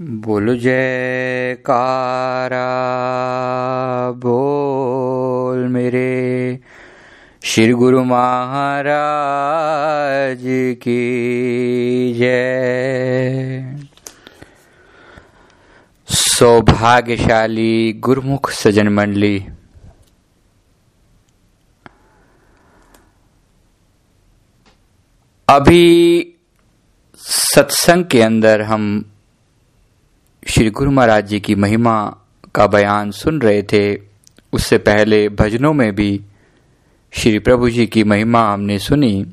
बोलो जयकारा, बोल मेरे। श्री गुरु महाराज की जय। सौभाग्यशाली गुरुमुख सजन मंडली। अभी सत्संग के अंदर हम श्री गुरु महाराज जी की महिमा का बयान सुन रहे थे, उससे पहले भजनों में भी श्री प्रभु जी की महिमा हमने सुनी।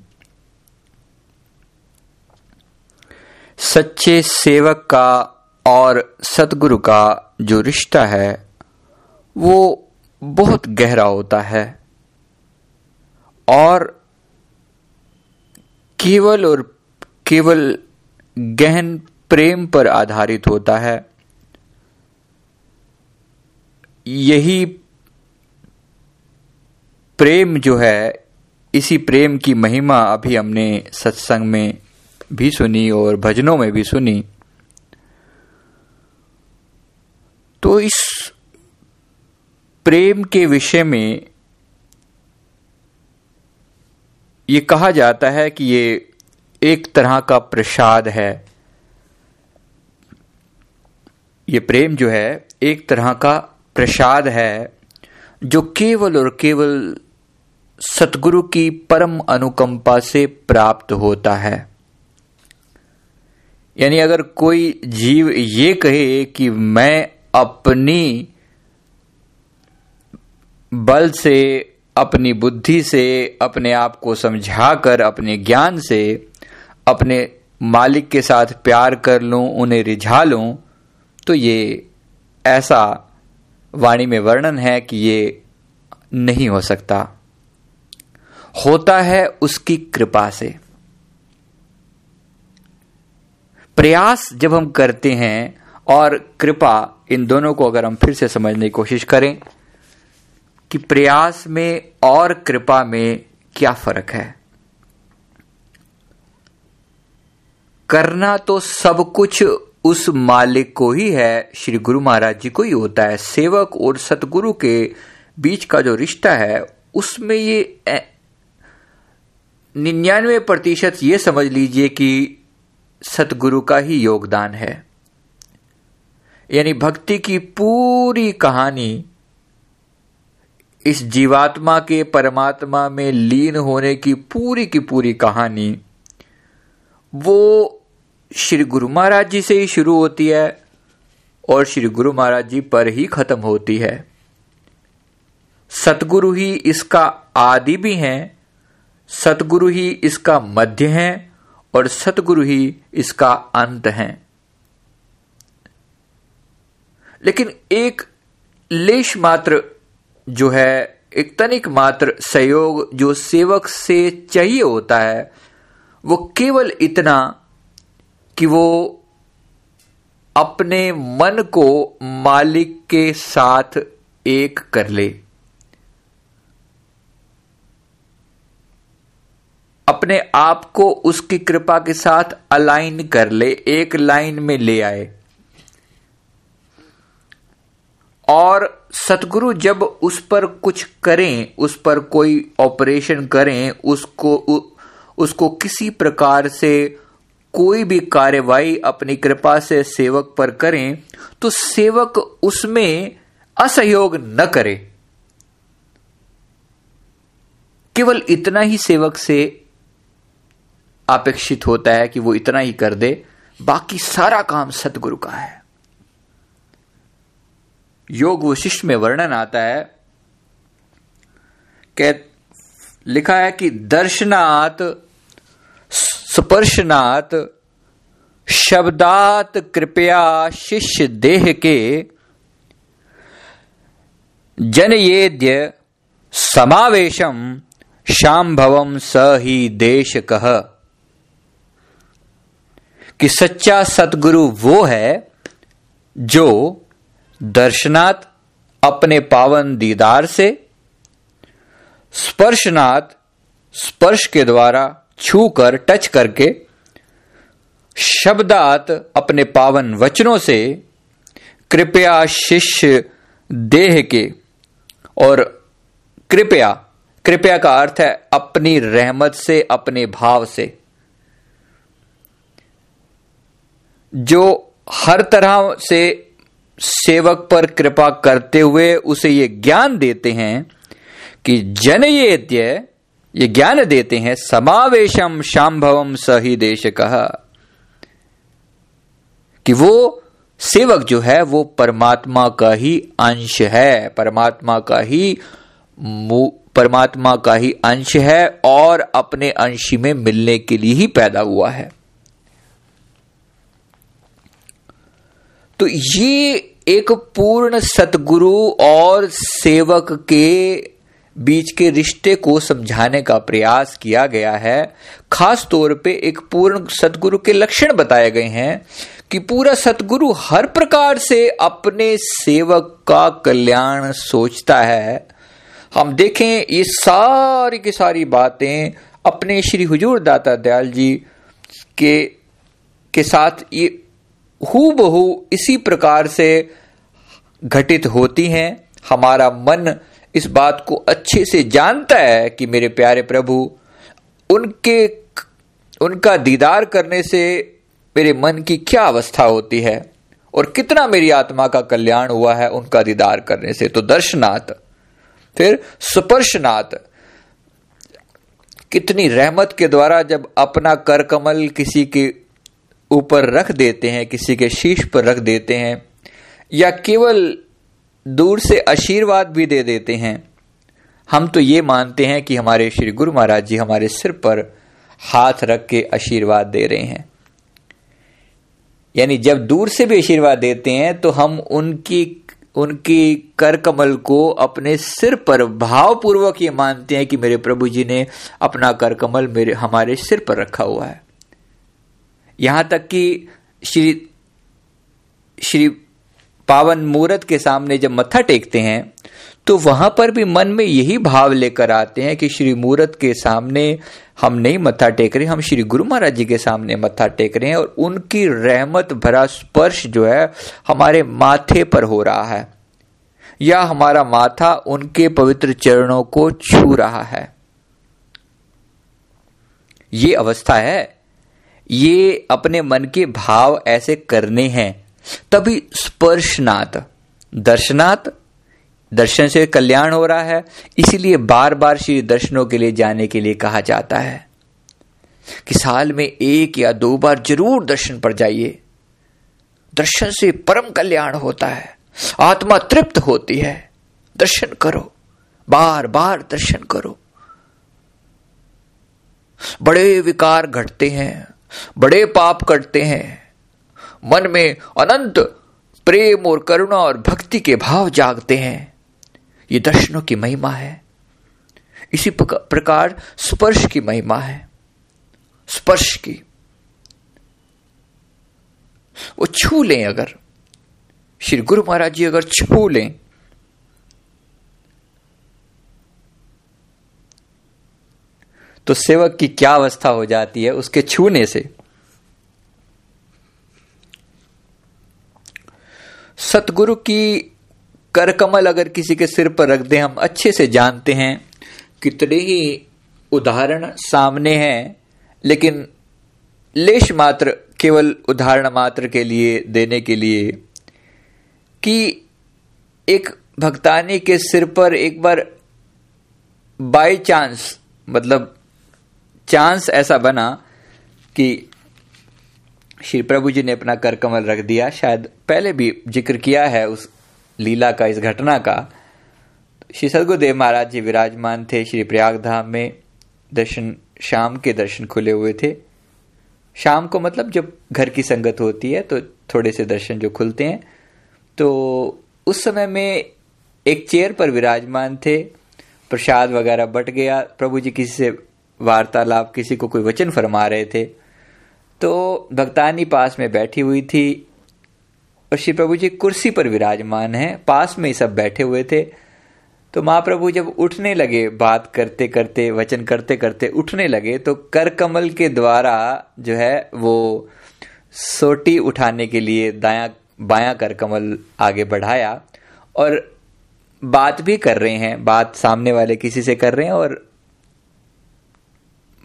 सच्चे सेवक का और सतगुरु का जो रिश्ता है, वो बहुत गहरा होता है और केवल और केवल गहन प्रेम पर आधारित होता है। यही प्रेम जो है, इसी प्रेम की महिमा अभी हमने सत्संग में भी सुनी और भजनों में भी सुनी। तो इस प्रेम के विषय में ये कहा जाता है कि ये एक तरह का प्रसाद है। ये प्रेम जो है, एक तरह का प्रसाद है, जो केवल और केवल सतगुरु की परम अनुकंपा से प्राप्त होता है। यानी अगर कोई जीव ये कहे कि मैं अपनी बल से, अपनी बुद्धि से, अपने आप को समझाकर, अपने ज्ञान से, अपने मालिक के साथ प्यार कर लूँ, उन्हें रिझा लूँ तो ये ऐसा वाणी में वर्णन है कि ये नहीं हो सकता। होता है उसकी कृपा से। प्रयास जब हम करते हैं और कृपा इन दोनों को अगर हम फिर से समझने की कोशिश करें कि प्रयास में और कृपा में क्या फ़र्क है। करना तो सब कुछ उस मालिक को ही है, श्री गुरु महाराज जी को ही होता है। सेवक और सतगुरु के बीच का जो रिश्ता है, उसमें ये निन्यानवे प्रतिशत ये समझ लीजिए कि सतगुरु का ही योगदान है। यानी भक्ति की पूरी कहानी इस जीवात्मा के परमात्मा में लीन होने की पूरी की पूरी कहानी, वो श्री गुरु महाराज जी से ही शुरू होती है और श्री गुरु महाराज जी पर ही खत्म होती है। सतगुरु ही इसका आदि भी हैं, सतगुरु ही इसका मध्य है और सतगुरु ही इसका अंत है। लेकिन एक लेश मात्र जो है, एक तनिक मात्र सहयोग जो सेवक से चाहिए होता है, वो केवल इतना कि वो अपने मन को मालिक के साथ एक कर ले। अपने आप को उसकी कृपा के साथ अलाइन कर ले, एक लाइन में ले आए। और सतगुरु जब उस पर कुछ करें, उस पर कोई ऑपरेशन करें, उसको उसको किसी प्रकार से कोई भी कार्यवाही अपनी कृपा से सेवक पर करें तो सेवक उसमें असहयोग न करे। केवल इतना ही सेवक से अपेक्षित होता है कि वो इतना ही कर दे, बाकी सारा काम सतगुरु का है। योग वशिष्ठ में वर्णन आता है, कह, लिखा है कि दर्शनात् स्पर्शनात् शब्दात कृपया शिष्य देह के, जनयेद्य समावेशम शाम्भवम स ही देश कह कि सच्चा सतगुरु वो है जो दर्शनात् अपने पावन दीदार से स्पर्शनात् स्पर्श के द्वारा छू कर टच करके, शब्दात अपने पावन वचनों से, कृपया शिष्य देह के, और कृपया कृपया का अर्थ है अपनी रहमत से, अपने भाव से। जो हर तरह से सेवक पर कृपा करते हुए उसे ये ज्ञान देते हैं कि जन ये ज्ञान देते हैं, समावेशम शाम्भवम सही देश कहा कि वो सेवक जो है, वो परमात्मा का ही अंश है, परमात्मा का ही परमात्मा का ही अंश है और अपने अंश में मिलने के लिए ही पैदा हुआ है। तो ये एक पूर्ण सतगुरु और सेवक के बीच के रिश्ते को समझाने का प्रयास किया गया है। खास तौर पे एक पूर्ण सतगुरु के लक्षण बताए गए हैं कि पूरा सतगुरु हर प्रकार से अपने सेवक का कल्याण सोचता है। हम देखें ये सारी की सारी बातें अपने श्री हुजूर दाता दयाल जी के के साथ ये हु बहु इसी प्रकार से घटित होती हैं। हमारा मन इस बात को अच्छे से जानता है कि मेरे प्यारे प्रभु, उनके उनका दीदार करने से मेरे मन की क्या अवस्था होती है और कितना मेरी आत्मा का कल्याण हुआ है उनका दीदार करने से। तो दर्शनाथ, फिर स्पर्शनाथ, कितनी रहमत के द्वारा जब अपना कर कमल किसी के ऊपर रख देते हैं, किसी के शीश पर रख देते हैं, या केवल दूर से आशीर्वाद भी दे देते हैं। हम तो ये मानते हैं कि हमारे श्री गुरु महाराज जी हमारे सिर पर हाथ रख के आशीर्वाद दे रहे हैं। यानी जब दूर से भी आशीर्वाद देते हैं तो हम उनकी उनकी कर कमल को अपने सिर पर भावपूर्वक ये मानते हैं कि मेरे प्रभु जी ने अपना कर कमल मेरे, हमारे सिर पर रखा हुआ है। यहाँ तक कि श्री श्री पावन मूर्त के सामने जब मत्था टेकते हैं तो वहाँ पर भी मन में यही भाव लेकर आते हैं कि श्री मूर्त के सामने हम नहीं मत्था टेक रहे, हम श्री गुरु महाराज जी के सामने मत्था टेक रहे हैं और उनकी रहमत भरा स्पर्श जो है हमारे माथे पर हो रहा है, या हमारा माथा उनके पवित्र चरणों को छू रहा है। ये अवस्था है। ये अपने मन के भाव ऐसे करने हैं तभी स्पर्शनाथ, दर्शनाथ, दर्शन से कल्याण हो रहा है, इसीलिए बार बार श्री दर्शनों के लिए जाने के लिए कहा जाता है कि साल में एक या दो बार ज़रूर दर्शन पर जाइए। दर्शन से परम कल्याण होता है, आत्मा तृप्त होती है। दर्शन करो बार बार दर्शन करो। बड़े विकार घटते हैं, बड़े पाप करते हैं मन में अनंत प्रेम और करुणा और भक्ति के भाव जागते हैं। ये दर्शनों की महिमा है। इसी प्रकार स्पर्श की महिमा है। स्पर्श की। वो छू लें अगर। श्री गुरु महाराज जी अगर छू लें। तो सेवक की क्या अवस्था हो जाती है उसके छूने से? सतगुरु की करकमल अगर किसी के सिर पर रख दें, हम अच्छे से जानते हैं कितने ही उदाहरण सामने हैं, लेकिन लेश मात्र केवल उदाहरण मात्र के लिए, देने के लिए कि एक भक्तानी के सिर पर एक बार बाय चांस मतलब चांस ऐसा बना कि श्री प्रभु जी ने अपना कर कमल रख दिया। शायद पहले भी ज़िक्र किया है उस लीला का, इस घटना का। श्री सदगुरुदेव महाराज जी विराजमान थे, श्री प्रयाग धाम में दर्शन, शाम के दर्शन खुले हुए थे। शाम को मतलब जब घर की संगत होती है तो थोड़े से दर्शन जो खुलते हैं। तो उस समय में एक चेयर पर विराजमान थे। प्रसाद वगैरह बट गया। प्रभु जी किसी से वार्तालाप, किसी को कोई वचन फरमा रहे थे। तो भक्तानी पास में बैठी हुई थी और श्री प्रभु जी कुर्सी पर विराजमान है, पास में ही सब बैठे हुए थे। तो महाप्रभु जब उठने लगे, बात करते करते, वचन करते करते उठने लगे तो कर कमल के द्वारा जो है वो सोटी उठाने के लिए दाया, बाया कर कमल आगे बढ़ाया और बात भी कर रहे हैं, बात सामने वाले किसी से कर रहे हैं और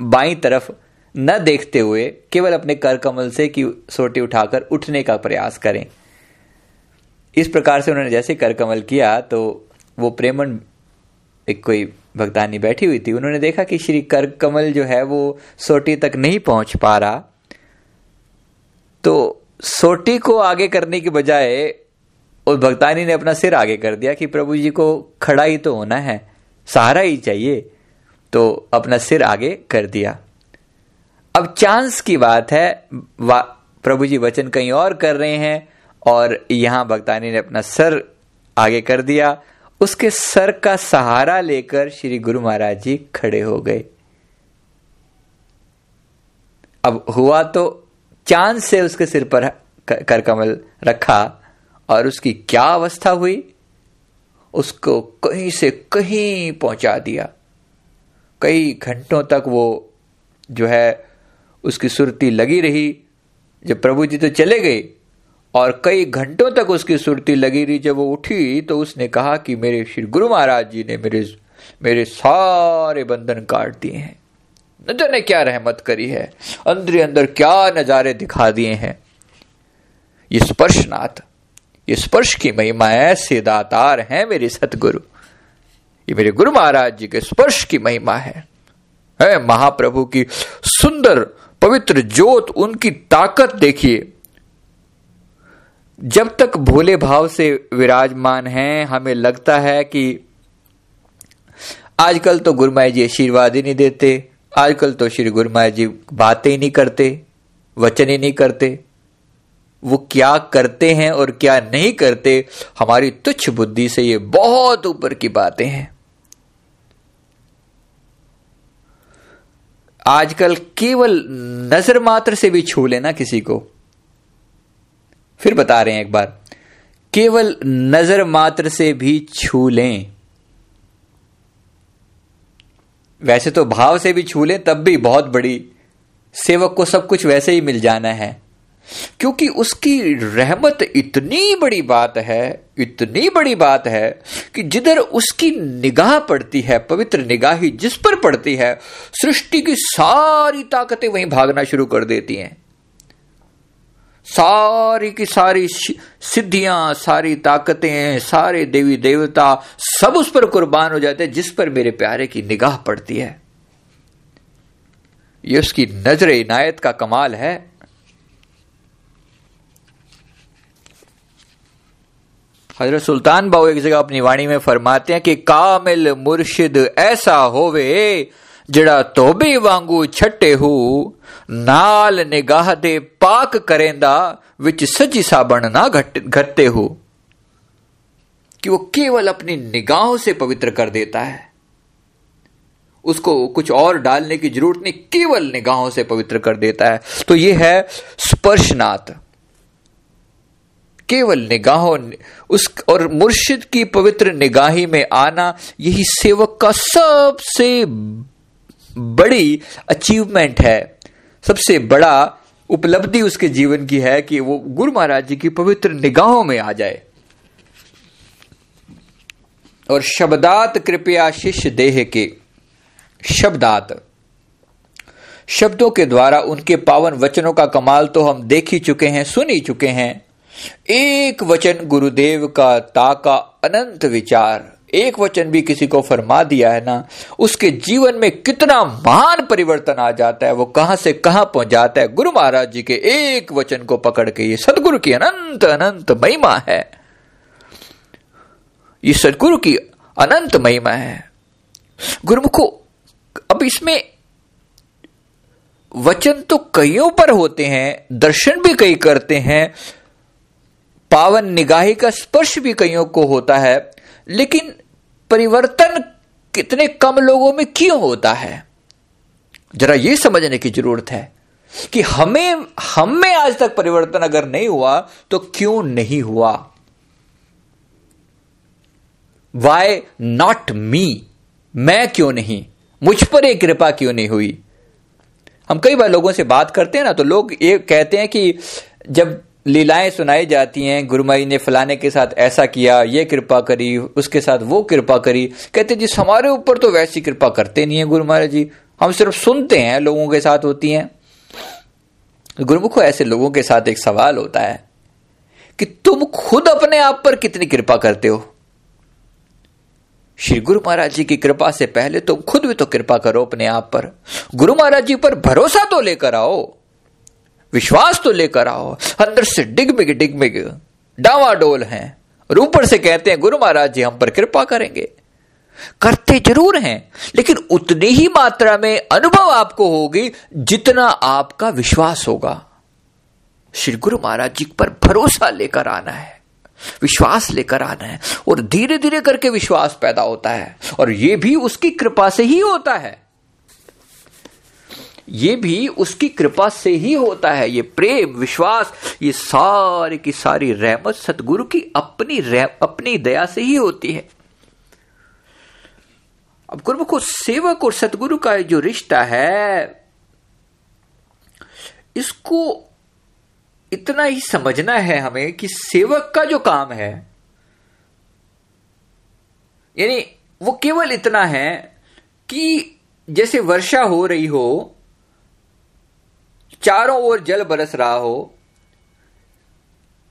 बाई तरफ़ न देखते हुए केवल अपने कर कमल से कि सोटी उठाकर उठने का प्रयास करें। इस प्रकार से उन्होंने जैसे कर कमल किया तो वो प्रेमन एक कोई भक्तानी बैठी हुई थी। उन्होंने देखा कि श्री कर कमल जो है, वो सोटी तक नहीं पहुँच पा रहा। तो सोटी को आगे करने की बजाय उस भक्तानी ने अपना सिर आगे कर दिया कि प्रभु जी को खड़ा ही तो होना है, सहारा ही चाहिए। तो अपना सिर आगे कर दिया। अब चांस की बात है प्रभु जी वचन कहीं और कर रहे हैं, और यहाँ भक्तानी ने अपना सर आगे कर दिया। उसके सर का सहारा लेकर श्री गुरु महाराज जी खड़े हो गए। अब हुआ तो चाँद से उसके सिर पर कर कमल रखा, और उसकी क्या अवस्था हुई? उसको कहीं से कहीं पहुँचा दिया। कई घंटों तक वो जो है उसकी सुरती लगी रही। जब प्रभु जी तो चले गए और कई घंटों तक उसकी सुरती लगी रही। जब वो उठी तो उसने कहा कि मेरे श्री गुरु महाराज जी ने मेरे मेरे सारे बंधन काट दिए हैं। न जाने क्या रहमत करी है? अंदर अंदर क्या नजारे दिखा दिए हैं? ये स्पर्शनाथ ये स्पर्श की महिमा ऐसे दातार है मेरे सतगुरु। ये मेरे गुरु महाराज जी के स्पर्श की महिमा है। है महाप्रभु की सुंदर पवित्र ज्योत उनकी ताकत देखिए। जब तक भोले भाव से विराजमान हैं, हमें लगता है कि आजकल तो गुरुमाई जी आशीर्वाद ही नहीं देते, आजकल तो श्री गुरुमाई जी बातें ही नहीं करते, वचन ही नहीं करते। वो क्या करते हैं और क्या नहीं करते, हमारी तुच्छ बुद्धि से ये बहुत ऊपर की बातें हैं। आजकल केवल नज़र मात्र से भी छू लेना किसी को। फिर बता रहे हैं एक बार, केवल नज़र मात्र से भी छू लें। वैसे तो भाव से भी छू लें, तब भी बहुत बड़ी सेवक को सब कुछ वैसे ही मिल जाना है। क्योंकि उसकी रहमत इतनी बड़ी बात है, इतनी बड़ी बात है कि जिधर उसकी निगाह पड़ती है, पवित्र निगाही जिस पर पड़ती है, सृष्टि की सारी ताकतें वहीं भागना शुरू कर देती हैं। सारी की सारी सिद्धियाँ, सारी ताकतें, सारे देवी देवता सब उस पर कुर्बान हो जाते हैं जिस पर मेरे प्यारे की निगाह पड़ती है। ये उसकी नज़र इनायत का कमाल है। हज़रत सुल्तान बाबू एक जगह अपनी वाणी में फरमाते हैं कि कामिल मुर्शिद ऐसा होवे, जड़ा तोबे वांगू छट्टे हो, नाल निगाह दे पाक करेंदा, विच सजी साबण ना घटते हो। कि वो केवल अपनी निगाहों से पवित्र कर देता है। उसको कुछ और डालने की ज़रूरत नहीं, केवल निगाहों से पवित्र कर देता है। तो ये है स्पर्शनाथ। केवल निगाहों उस और मुर्शिद की पवित्र निगाही में आना यही सेवक का सबसे बड़ी अचीवमेंट है। सबसे बड़ा उपलब्धि उसके जीवन की है कि वो गुरु महाराज जी की पवित्र निगाहों में आ जाए। और शब्दात कृपया शिष्य देह के शब्दात। शब्दों के द्वारा उनके पावन वचनों का कमाल तो हम देख ही चुके हैं, सुन ही चुके हैं। एक वचन गुरुदेव का ताका अनंत विचार। एक वचन भी किसी को फरमा दिया है ना, उसके जीवन में कितना महान परिवर्तन आ जाता है, वो कहाँ से कहाँ पहुँच जाता है। गुरु महाराज जी के एक वचन को पकड़ के ये सदगुरु की अनंत अनंत महिमा है। ये सदगुरु की अनंत महिमा है। गुरुमुखो, अब इसमें वचन तो कईयों पर होते हैं, दर्शन भी कई करते हैं पावन निगाही का स्पर्श भी कईयों को होता है, लेकिन परिवर्तन कितने कम लोगों में क्यों होता है? जरा यह समझने की ज़रूरत है कि हमें, हम में आज तक परिवर्तन अगर नहीं हुआ तो क्यों नहीं हुआ? वाई नॉट मी मैं क्यों नहीं? मुझ पर एक कृपा क्यों नहीं हुई? हम कई बार लोगों से बात करते हैं ना तो लोग ये कहते हैं कि जब लीलाएँ सुनाई जाती हैं, गुरुमाई ने फलाने के साथ ऐसा किया, ये कृपा करी, उसके साथ वो कृपा करी। कहते, जी, हमारे ऊपर तो वैसी कृपा करते नहीं है गुरु महाराज जी। हम सिर्फ़ सुनते हैं, लोगों के साथ होती हैं। गुरुमुखो, ऐसे लोगों के साथ एक सवाल होता है कि तुम खुद अपने आप पर कितनी कृपा करते हो? श्री गुरु महाराज जी की कृपा से पहले तुम खुद भी तो कृपा करो अपने आप पर। गुरु महाराज जी पर भरोसा तो लेकर आओ। विश्वास तो लेकर आओ। अंदर से डिगमिग डिगमिग, डावाडोल हैं। और ऊपर से कहते हैं, गुरु महाराज जी, हम पर कृपा करेंगे। करते ज़रूर हैं, लेकिन उतनी ही मात्रा में अनुभव आपको होगी जितना आपका विश्वास होगा। श्री गुरु महाराज जी पर भरोसा लेकर आना है, विश्वास लेकर आना है, और धीरे धीरे करके विश्वास पैदा होता है, और यह भी उसकी कृपा से ही होता है। ये भी उसकी कृपा से ही होता है, ये प्रेम, विश्वास, ये सारी की सारी रहमत सतगुरु की अपनी अपनी दया से ही होती है। अब गुरुमुख सेवक और सतगुरु का जो रिश्ता है, इसको इतना ही समझना है हमें कि सेवक का जो काम है, यानी वो केवल इतना है कि जैसे वर्षा हो रही हो चारों ओर जल बरस रहा हो,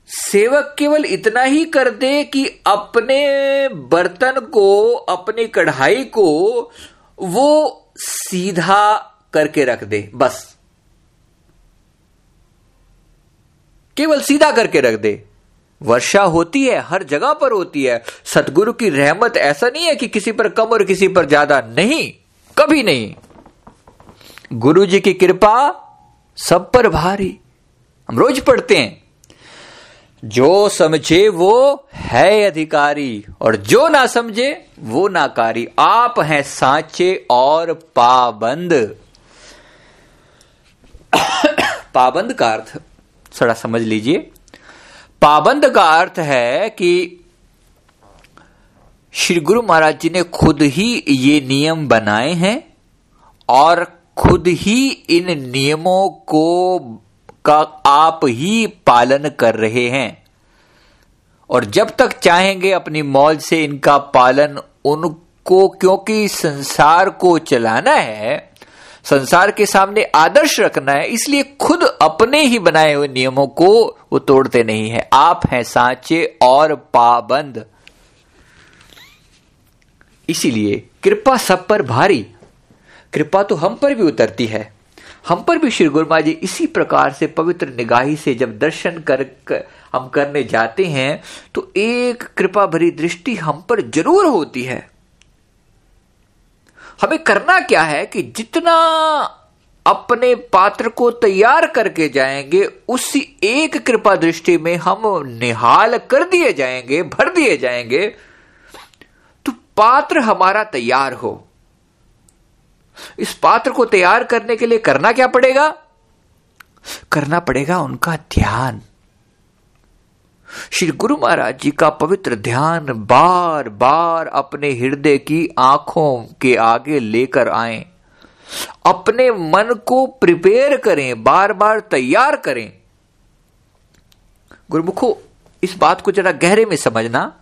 सेवक केवल इतना ही कर दे कि अपने बर्तन को, अपनी कढ़ाई को वो सीधा करके रख दे, बस। केवल सीधा करके रख दे। वर्षा होती है, हर जगह पर होती है। सतगुरु की रहमत ऐसा नहीं है कि किसी पर कम और किसी पर ज़्यादा नहीं, कभी नहीं। गुरु जी की कृपा सब पर भारी। हम रोज पढ़ते हैं। जो समझे वो है अधिकारी, और जो ना समझे वो नाकारी। आप हैं सांचे और पाबंद। पाबंद का अर्थ, थोड़ा समझ लीजिए। पाबंद का अर्थ है कि श्री गुरु महाराज जी ने खुद ही ये नियम बनाए हैं, और खुद ही इन नियमों को का आप ही पालन कर रहे हैं। और जब तक चाहेंगे अपनी मौज से इनका पालन उनको, क्योंकि संसार को चलाना है, संसार के सामने आदर्श रखना है, इसलिए खुद अपने ही बनाए हुए नियमों को वो तोड़ते नहीं है। आप हैं सांचे और पाबंद। इसीलिए कृपा सब पर भारी। कृपा तो हम पर भी उतरती है। हम पर भी श्री गुरुमा जी इसी प्रकार से पवित्र निगाही से जब दर्शन कर, कर हम करने जाते हैं तो एक कृपा भरी दृष्टि हम पर ज़रूर होती है। हमें करना क्या है कि जितना अपने पात्र को तैयार करके जाएँगे उसी एक कृपा दृष्टि में हम निहाल कर दिए जाएँगे भर दिए जाएँगे तो पात्र हमारा तैयार हो। इस पात्र को तैयार करने के लिए करना क्या पड़ेगा? करना पड़ेगा उनका ध्यान। श्री गुरु महाराज जी का पवित्र ध्यान बार बार अपने हृदय की आँखों के आगे लेकर आए। अपने मन को प्रिपेयर करें, बार बार तैयार करें। गुरुमुखो, इस बात को जरा गहरे में समझना।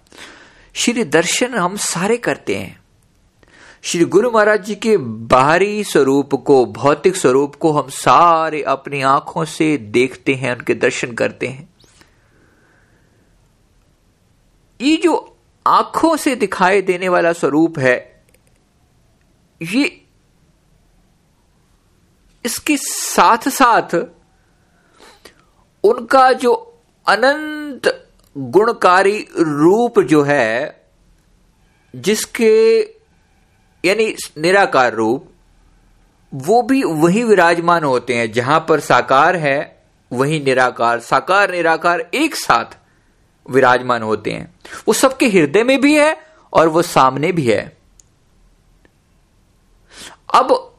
श्री दर्शन हम सारे करते हैं। श्री गुरु महाराज जी के बाहरी स्वरूप को, भौतिक स्वरूप को हम सारे अपनी आँखों से देखते हैं, उनके दर्शन करते हैं। ये जो आँखों से दिखाई देने वाला स्वरूप है, ये इसके साथ साथ उनका जो अनंत गुणकारी रूप जो है, जिसके यानी निराकार रूप, वो भी वही विराजमान होते हैं, जहाँ पर साकार है, वही निराकार, साकार, निराकार एक साथ विराजमान होते हैं। वो सबके हृदय में भी है और वो सामने भी है। अब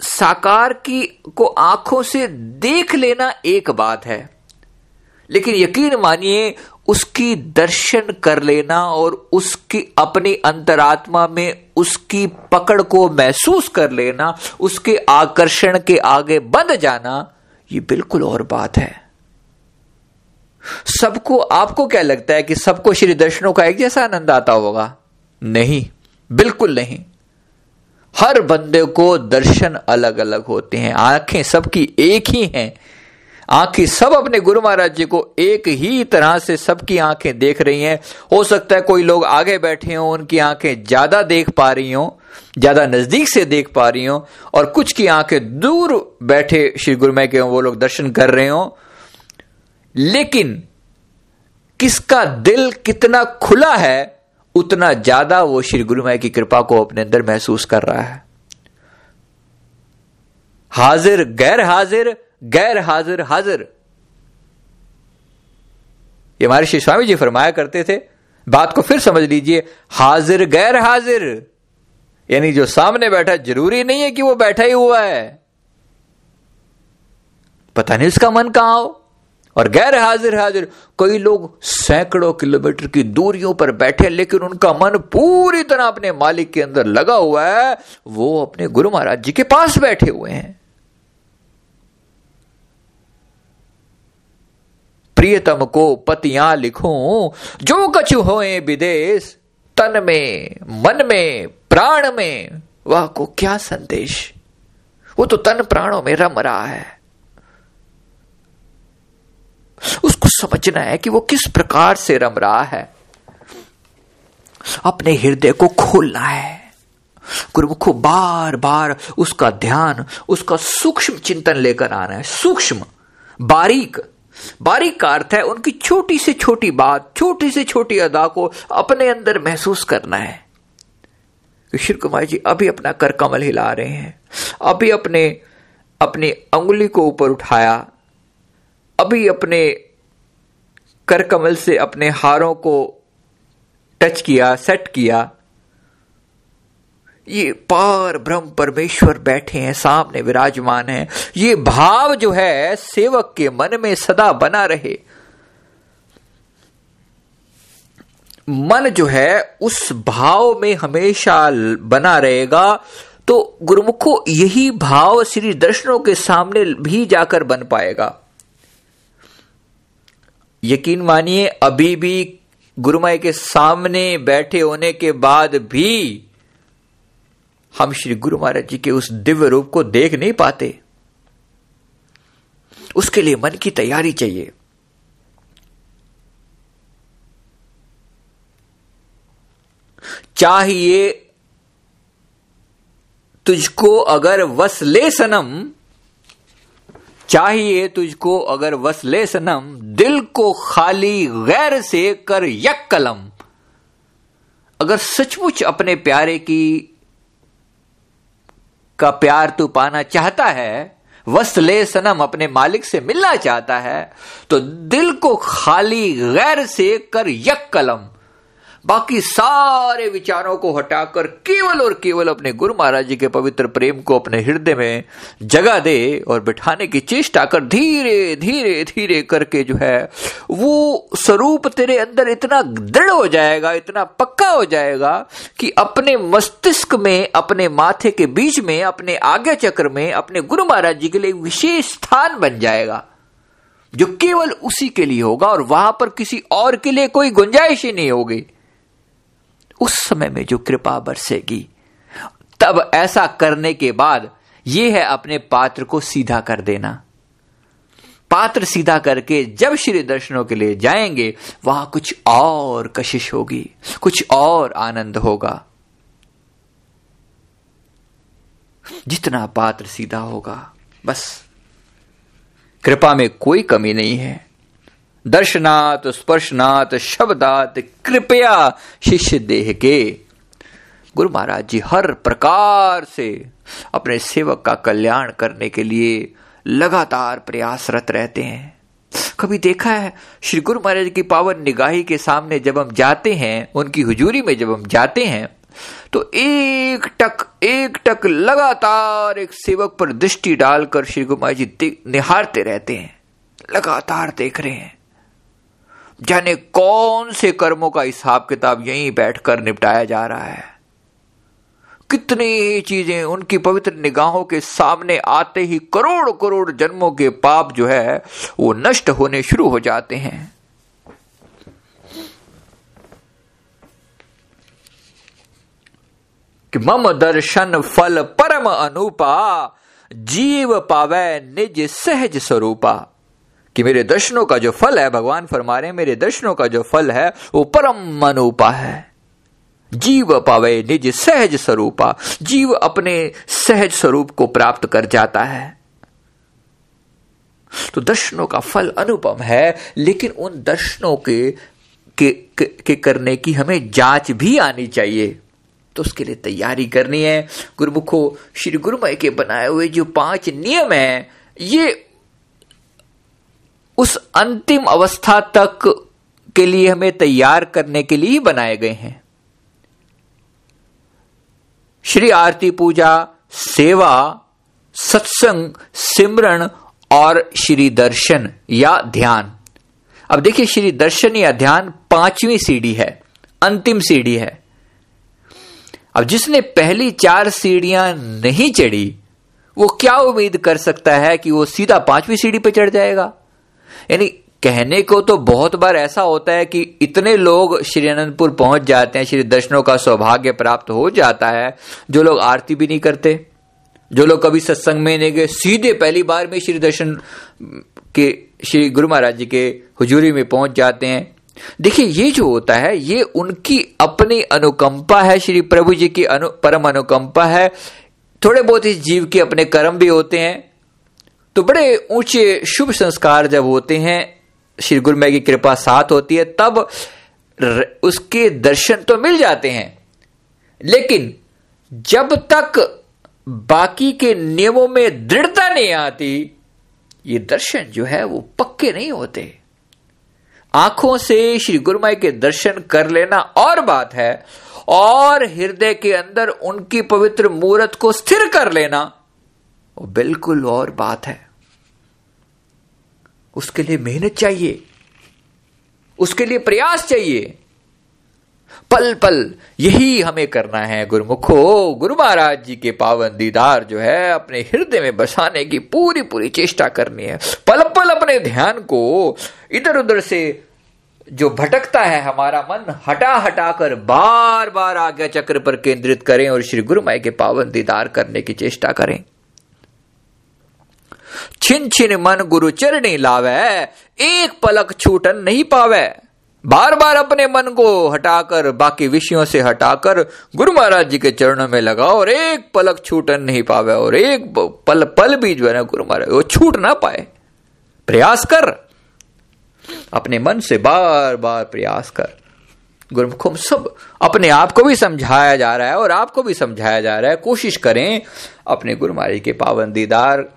साकार की को आँखों से देख लेना एक बात है। लेकिन यकीन मानिए, उसकी दर्शन कर लेना और उसकी अपनी अंतरात्मा में उसकी पकड़ को महसूस कर लेना, उसके आकर्षण के आगे बंध जाना, ये बिल्कुल और बात है। सबको, आपको क्या लगता है कि सबको श्री दर्शनों का एक जैसा आनंद आता होगा? नहीं, बिल्कुल नहीं। हर बंदे को दर्शन अलग अलग होते हैं, आँखें सबकी एक ही हैं। आँखें सब अपने गुरु महाराज जी को एक ही तरह से सबकी आँखें देख रही हैं। हो सकता है कोई लोग आगे बैठे हों, उनकी आँखें ज़्यादा देख पा रही हों, ज़्यादा नज़दीक से देख पा रही हों, और कुछ की आँखें दूर बैठे श्री गुरुमय के वो लोग दर्शन कर रहे हों। लेकिन किसका दिल कितना खुला है, उतना ज़्यादा वो श्री गुरुमय की कृपा को अपने अंदर महसूस कर रहा है। हाजिर, गैर हाजिर गैर हाजिर हाजिर। ये हमारे श्री स्वामी जी फरमाया करते थे, बात को फिर समझ लीजिए, हाजिर, गैर हाजिर। यानी जो सामने बैठा, ज़रूरी नहीं है कि वो बैठा ही हुआ है। पता नहीं उसका मन कहाँ हो। और गैर हाजिर हाजिर, कई लोग सैकड़ों किलोमीटर की दूरियों पर बैठे, लेकिन उनका मन पूरी तरह अपने मालिक के अंदर लगा हुआ है, वो अपने गुरु महाराज जी के पास बैठे हुए हैं। प्रियतम को पतियाँ लिखूं, जो कछु होए विदेश, तन में, मन में, प्राण में, वह को क्या संदेश? वो तो तन प्राणों में रम रहा है। उसको समझना है कि वो किस प्रकार से रम रहा है। अपने हृदय को खोलना है। गुरुमुख बार बार उसका ध्यान, उसका सूक्ष्म चिंतन लेकर आना है। सूक्ष्म, बारीक बारीक का अर्थ है, उनकी छोटी से छोटी बात, छोटी से छोटी अदा को अपने अंदर महसूस करना है। श्री कुमार जी अभी अपना कर कमल हिला रहे हैं, अभी अपने, अपनी अंगुली को ऊपर उठाया, अभी अपने कर कमल से अपने हारों को टच किया, सेट किया ये पार ब्रह्म परमेश्वर बैठे हैं, सामने विराजमान है। ये भाव जो है, सेवक के मन में सदा बना रहे। मन जो है, उस भाव में हमेशा बना रहेगा। तो गुरुमुखो, यही भाव श्री दर्शनों के सामने भी जाकर बन पाएगा। यकीन मानिए, अभी भी गुरुमय के सामने बैठे होने के बाद भी हम श्री गुरु महाराज जी के उस दिव्य रूप को देख नहीं पाते। उसके लिए मन की तैयारी चाहिए। चाहिए तुझको अगर वस ले सनम, चाहिए तुझको अगर वस ले सनम, दिल को खाली गैर से कर यक कलम अगर सचमुच अपने प्यारे की का प्यार तू पाना चाहता है, वस्त ले सनम अपने मालिक से मिलना चाहता है तो दिल को खाली गैर से कर यक कलम। बाकी सारे विचारों को हटाकर केवल और केवल अपने गुरु महाराज जी के पवित्र प्रेम को अपने हृदय में जगह दे और बिठाने की चेष्टा कर धीरे धीरे धीरे करके जो है, वो स्वरूप तेरे अंदर इतना दृढ़ हो जाएगा, इतना पक्का हो जाएगा कि अपने मस्तिष्क में, अपने माथे के बीच में, अपने आगे चक्र में, अपने गुरु महाराज जी के लिए विशेष स्थान बन जाएगा, जो केवल उसी के लिए होगा और वहाँ पर किसी और के लिए कोई गुंजाइश ही नहीं होगी। उस समय में जो कृपा बरसेगी। तब ऐसा करने के बाद यह है अपने पात्र को सीधा कर देना। पात्र सीधा करके जब श्री दर्शनों के लिए जाएँगे, वहाँ कुछ और कशिश होगी, कुछ और आनंद होगा। जितना पात्र सीधा होगा, बस। कृपा में कोई कमी नहीं है। दर्शनात्, स्पर्शनात्, शब्दात, कृपया शिष्य देह के। गुरु महाराज जी हर प्रकार से अपने सेवक का कल्याण करने के लिए लगातार प्रयासरत रहते हैं। कभी देखा है, श्री गुरु महाराज की पावन निगाही के सामने जब हम जाते हैं, उनकी हुजूरी में जब हम जाते हैं तो एक टक एक टक लगातार एक सेवक पर दृष्टि डालकर श्री गुरु महाराज जी निहारते रहते हैं, लगातार देख रहे हैं। जाने कौन से कर्मों का हिसाब किताब यहीं बैठकर निपटाया जा रहा है? कितनी ही चीज़ें उनकी पवित्र निगाहों के सामने आते ही करोड़ करोड़ जन्मों के पाप जो है, वो नष्ट होने शुरू हो जाते हैं। कि मम दर्शन फल परम अनुपा, जीव पावे निज सहज स्वरूपा। कि मेरे दर्शनों का जो फल है भगवान फरमा रहे मेरे दर्शनों का जो फल है वो परम अनुपा है। जीव पावे निज सहज स्वरूपा जीव अपने सहज स्वरूप को प्राप्त कर जाता है। तो दर्शनों का फल अनुपम है लेकिन उन दर्शनों के के, के, के करने की हमें जाँच भी आनी चाहिए। तो उसके लिए तैयारी करनी है। गुरुमुखो श्री गुरुमय के बनाए हुए जो पाँच नियम है ये उस अंतिम अवस्था तक के लिए हमें तैयार करने के लिए बनाए गए हैं। श्री आरती पूजा, सेवा, सत्संग सिमरण और श्री दर्शन या ध्यान। अब देखिए, श्री दर्शन या ध्यान पांचवी सीढ़ी है, अंतिम सीढ़ी है। अब जिसने पहली चार सीढ़ियाँ नहीं चढ़ी, वो क्या उम्मीद कर सकता है कि वो सीधा पांचवी सीढ़ी पर चढ़ जाएगा? यानी कहने को तो बहुत बार ऐसा होता है कि इतने लोग श्री अनंतपुर पहुँच जाते हैं श्री दर्शनों का सौभाग्य प्राप्त हो जाता है जो लोग आरती भी नहीं करते जो लोग कभी सत्संग में नहीं गए सीधे पहली बार में श्री दर्शन के श्री गुरु महाराज जी के हुजूरी में पहुँच जाते हैं। देखिए ये जो होता है ये उनकी अपनी अनुकंपा है श्री प्रभु जी की अनु, परम अनुकंपा है। थोड़े बहुत इस जीव के अपने कर्म भी होते हैं तो बड़े ऊँचे शुभ संस्कार जब होते हैं, श्री गुरुमय की कृपा साथ होती है, तब उसके दर्शन तो मिल जाते हैं। लेकिन जब तक बाकी के नियमों में दृढ़ता नहीं आती, ये दर्शन जो है वो पक्के नहीं होते। आँखों से श्री गुरुमय के दर्शन कर लेना और बात है, और हृदय के अंदर उनकी पवित्र मूर्त को स्थिर कर लेना, वो बिल्कुल और बात है। उसके लिए मेहनत चाहिए। उसके लिए प्रयास चाहिए। पल पल यही हमें करना है गुरुमुखो। गुरु महाराज जी के पावन दीदार जो है, अपने हृदय में बसाने की पूरी पूरी चेष्टा करनी है। पल पल अपने ध्यान को इधर उधर से जो भटकता है हमारा मन हटा हटा कर बार बार आज्ञा चक्र पर केंद्रित करें और श्री गुरु माई के पावन दीदार करने की चेष्टा करें। छिन छिन मन गुरु चरणी लावे, एक पलक छूटन नहीं पावे। बार बार अपने मन को हटाकर, बाकी विषयों से हटाकर, गुरु महाराज जी के चरणों में लगाओ और एक पलक छूटन नहीं पावे और एक पल पल भी जो है ना गुरु महाराज, वो छूट ना पाए। प्रयास कर। अपने मन से बार बार प्रयास कर। गुरुमुखम सब अपने आप को भी समझाया जा रहा है और आपको भी समझाया जा रहा है। कोशिश करें अपने गुरु महाराज के पावन दीदार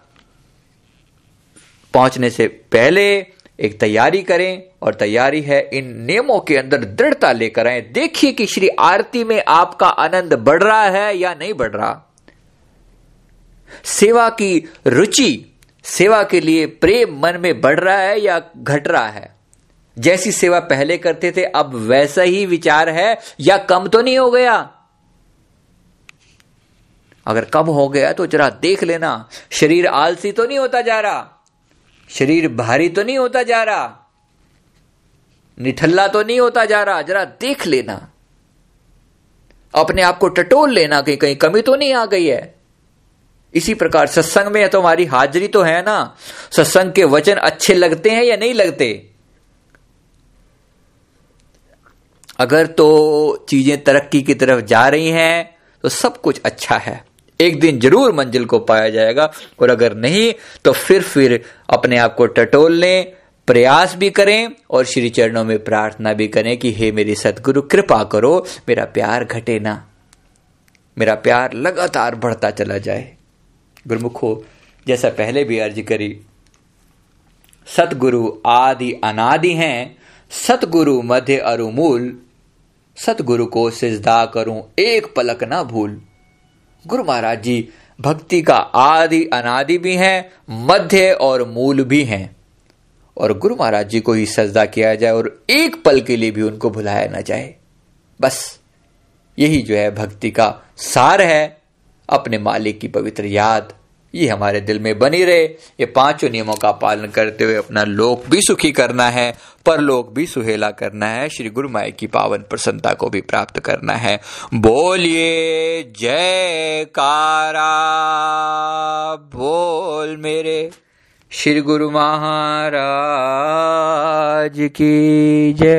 पहुँचने से पहले एक तैयारी करें और तैयारी है इन नियमों के अंदर दृढ़ता लेकर आए। देखिए कि श्री आरती में आपका आनंद बढ़ रहा है या नहीं बढ़ रहा। सेवा की रुचि, सेवा के लिए प्रेम मन में बढ़ रहा है या घट रहा है? जैसी सेवा पहले करते थे, अब वैसा ही विचार है या कम तो नहीं हो गया? अगर कम हो गया तो जरा देख लेना, शरीर आलसी तो नहीं होता जा रहा। शरीर भारी तो नहीं होता जा रहा, निठल्ला तो नहीं होता जा रहा, जरा देख लेना। अपने आप को टटोल लेना कहीं कहीं कमी तो नहीं आ गई है। इसी प्रकार सत्संग में तो हमारी हाजिरी तो है ना, सत्संग के वचन अच्छे लगते हैं या नहीं लगते? अगर तो चीज़ें तरक्की की तरफ़ जा रही हैं तो सब कुछ अच्छा है। एक दिन ज़रूर मंजिल को पाया जाएगा। और अगर नहीं तो फिर फिर अपने आप को टटोल लें प्रयास भी करें और श्री चरणों में प्रार्थना भी करें कि हे मेरी सदगुरु, कृपा करो, मेरा प्यार घटे ना। मेरा प्यार लगातार बढ़ता चला जाए। गुरुमुखो, जैसा पहले भी अर्ज़ करी, सतगुरु आदि अनादि हैं, सतगुरु मध्य अरुमूल, सतगुरु को सिजदा करूँ, एक पलक ना भूल। गुरु महाराज जी, भक्ति का आदि अनादि भी हैं, मध्य और मूल भी हैं। और गुरु महाराज जी को ही सजदा किया जाए और एक पल के लिए भी उनको भुलाया ना जाए। बस, यही जो है भक्ति का सार है, अपने मालिक की पवित्र याद। ये हमारे दिल में बनी रहे। ये पाँचों नियमों का पालन करते हुए अपना लोक भी सुखी करना है, परलोक भी सुहेला करना है, श्री गुरु माई की पावन प्रसन्नता को भी प्राप्त करना है। बोलिए जय कारा बोल मेरे श्री गुरु महाराज की जय।